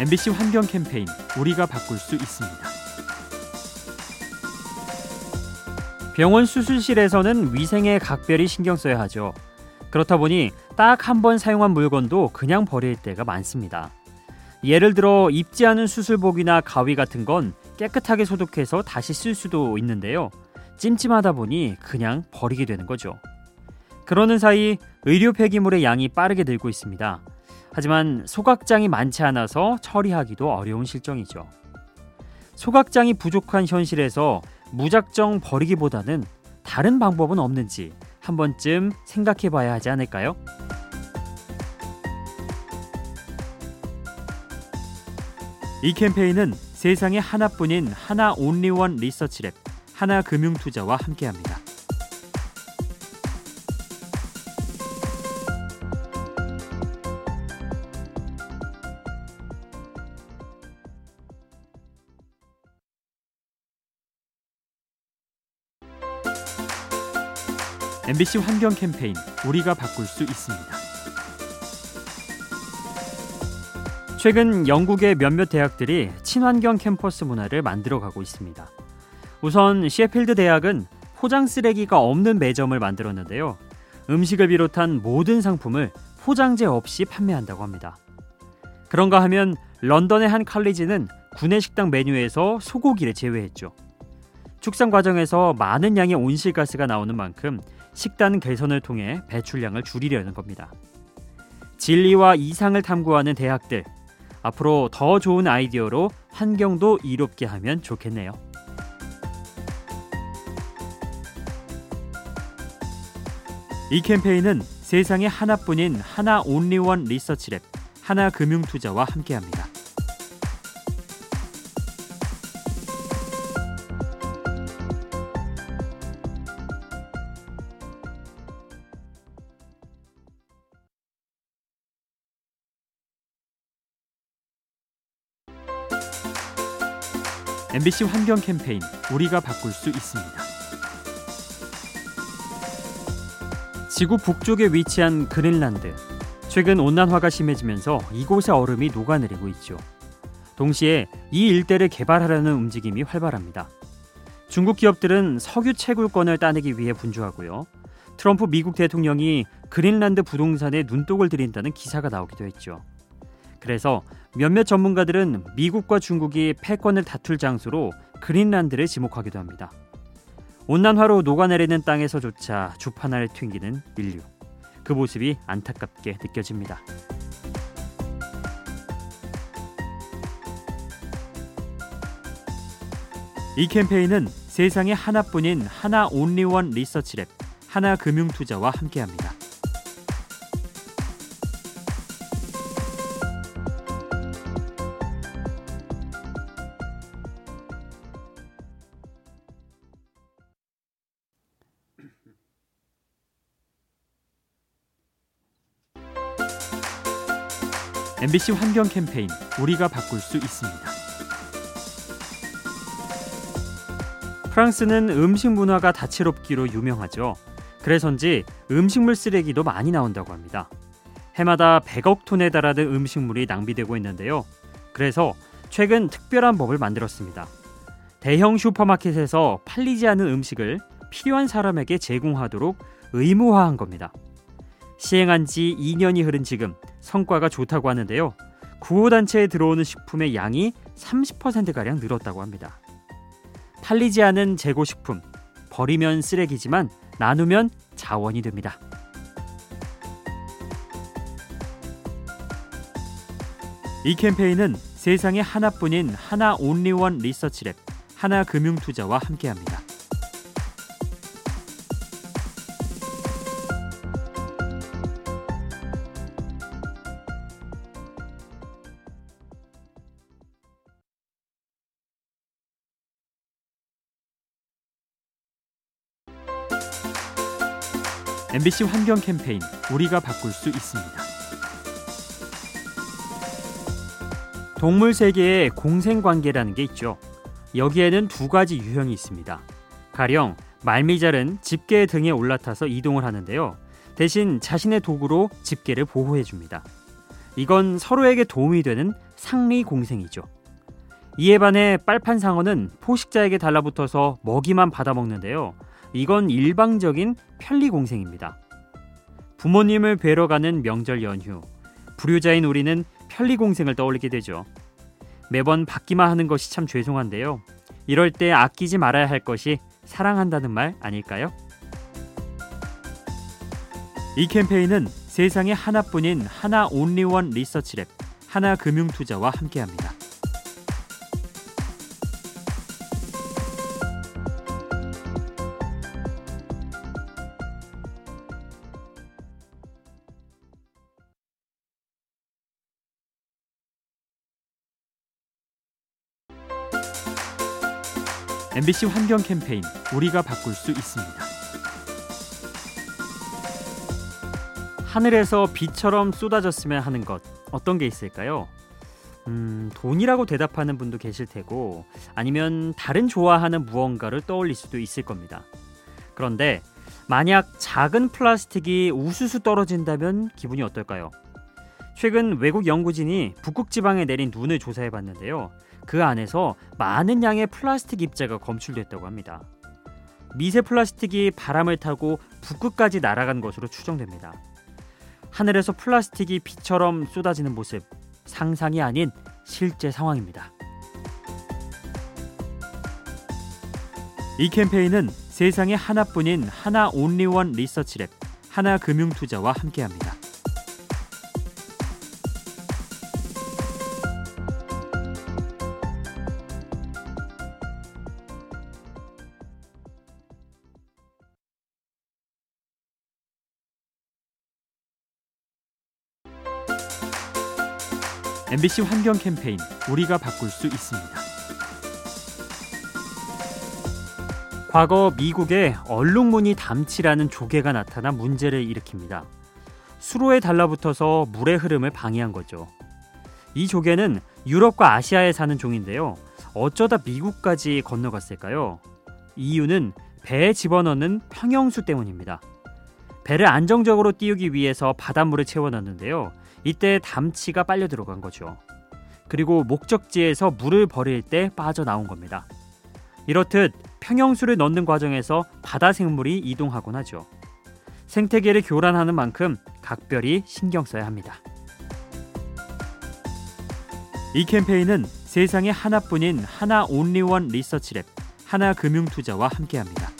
MBC 환경 캠페인 우리가 바꿀 수 있습니다. 병원 수술실에서는 위생에 각별히 신경 써야 하죠. 그렇다 보니 딱 한 번 사용한 물건도 그냥 버릴 때가 많습니다. 예를 들어 입지 않은 수술복이나 가위 같은 건 깨끗하게 소독해서 다시 쓸 수도 있는데요. 찜찜하다 보니 그냥 버리게 되는 거죠. 그러는 사이 의료 폐기물의 양이 빠르게 늘고 있습니다. 하지만 소각장이 많지 않아서 처리하기도 어려운 실정이죠. 소각장이 부족한 현실에서 무작정 버리기보다는 다른 방법은 없는지 한 번쯤 생각해 봐야 하지 않을까요? 이 캠페인은 세상에 하나뿐인 하나 온리원 리서치랩 하나금융투자와 함께합니다. MBC 환경 캠페인 우리가 바꿀 수 있습니다. 최근 영국의 몇몇 대학들이 친환경 캠퍼스 문화를 만들어 가고 있습니다. 우선 셰필드 대학은 포장 쓰레기가 없는 매점을 만들었는데요. 음식을 비롯한 모든 상품을 포장재 없이 판매한다고 합니다. 그런가 하면 런던의 한 칼리지는 구내 식당 메뉴에서 소고기를 제외했죠. 축산 과정에서 많은 양의 온실가스가 나오는 만큼 식단 개선을 통해 배출량을 줄이려는 겁니다. 진리와 이상을 탐구하는 대학들 앞으로 더 좋은 아이디어로 환경도 이롭게 하면 좋겠네요. 이 캠페인은 세상에 하나뿐인 하나 온리원 리서치랩 하나금융투자와 함께합니다. MBC 환경 캠페인 우리가 바꿀 수 있습니다. 지구 북쪽에 위치한 그린란드. 최근 온난화가 심해지면서 이곳의 얼음이 녹아내리고 있죠. 동시에 이 일대를 개발하려는 움직임이 활발합니다. 중국 기업들은 석유 채굴권을 따내기 위해 분주하고요. 트럼프 미국 대통령이 그린란드 부동산에 눈독을 들인다는 기사가 나오기도 했죠. 그래서 몇몇 전문가들은 미국과 중국이 패권을 다툴 장소로 그린란드를 지목하기도 합니다. 온난화로 녹아내리는 땅에서조차 주판을 튕기는 인류. 그 모습이 안타깝게 느껴집니다. 이 캠페인은 세상에 하나뿐인 하나 온리원 리서치랩 하나금융투자와 함께합니다. MBC 환경 캠페인 우리가 바꿀 수 있습니다. 프랑스는 음식 문화가 다채롭기로 유명하죠. 그래서인지 음식물 쓰레기도 많이 나온다고 합니다. 해마다 100억 톤에 달하는 음식물이 낭비되고 있는데요. 그래서 최근 특별한 법을 만들었습니다. 대형 슈퍼마켓에서 팔리지 않은 음식을 필요한 사람에게 제공하도록 의무화한 겁니다. 시행한 지 2년이 흐른 지금 성과가 좋다고 하는데요. 구호단체에 들어오는 식품의 양이 30%가량 늘었다고 합니다. 팔리지 않은 재고식품, 버리면 쓰레기지만 나누면 자원이 됩니다. 이 캠페인은 세상에 하나뿐인 하나 온리원 리서치랩 하나금융투자와 함께합니다. MBC 환경 캠페인 우리가 바꿀 수 있습니다. 동물 세계에 공생 관계라는 게 있죠. 여기에는 두 가지 유형이 있습니다. 가령 말미잘은 집게 등에 올라타서 이동을 하는데요. 대신 자신의 도구로 집게를 보호해 줍니다. 이건 서로에게 도움이 되는 상리 공생이죠. 이에 반해 빨판 상어는 포식자에게 달라붙어서 먹이만 받아먹는데요. 이건 일방적인 편리 공생입니다. 부모님을 뵈러 가는 명절 연휴, 불효자인 우리는 편리 공생을 떠올리게 되죠. 매번 받기만 하는 것이 참 죄송한데요. 이럴 때 아끼지 말아야 할 것이 사랑한다는 말 아닐까요? 이 캠페인은 세상에 하나뿐인 하나 온리원 리서치랩 하나금융투자와 함께합니다. MBC 환경 캠페인 우리가 바꿀 수 있습니다. 하늘에서 비처럼 쏟아졌으면 하는 것 어떤 게 있을까요? 음, 돈이라고 대답하는 분도 계실 테고 아니면 다른 좋아하는 무언가를 떠올릴 수도 있을 겁니다. 그런데 만약 작은 플라스틱이 우수수 떨어진다면 기분이 어떨까요? 최근 외국 연구진이 북극 지방에 내린 눈을 조사해 봤는데요. 그 안에서 많은 양의 플라스틱 입자가 검출됐다고 합니다. 미세 플라스틱이 바람을 타고 북극까지 날아간 것으로 추정됩니다. 하늘에서 플라스틱이 비처럼 쏟아지는 모습 상상이 아닌 실제 상황입니다. 이 캠페인은 세상에 하나뿐인 하나 온리원 리서치랩 하나금융투자와 함께합니다. MBC 환경 캠페인 우리가 바꿀 수 있습니다. 과거 미국에 얼룩무늬 담치라는 조개가 나타나 문제를 일으킵니다. 수로에 달라붙어서 물의 흐름을 방해한 거죠. 이 조개는 유럽과 아시아에 사는 종인데요. 어쩌다 미국까지 건너갔을까요? 이유는 배에 집어넣는 평형수 때문입니다. 배를 안정적으로 띄우기 위해서 바닷물을 채워넣는데요. 이때 담치가 빨려 들어간 거죠. 그리고 목적지에서 물을 버릴 때 빠져나온 겁니다. 이렇듯 평형수를 넣는 과정에서 바다 생물이 이동하곤 하죠. 생태계를 교란하는 만큼 각별히 신경 써야 합니다. 이 캠페인은 세상에 하나뿐인 하나 온리원 리서치랩 하나금융투자와 함께합니다.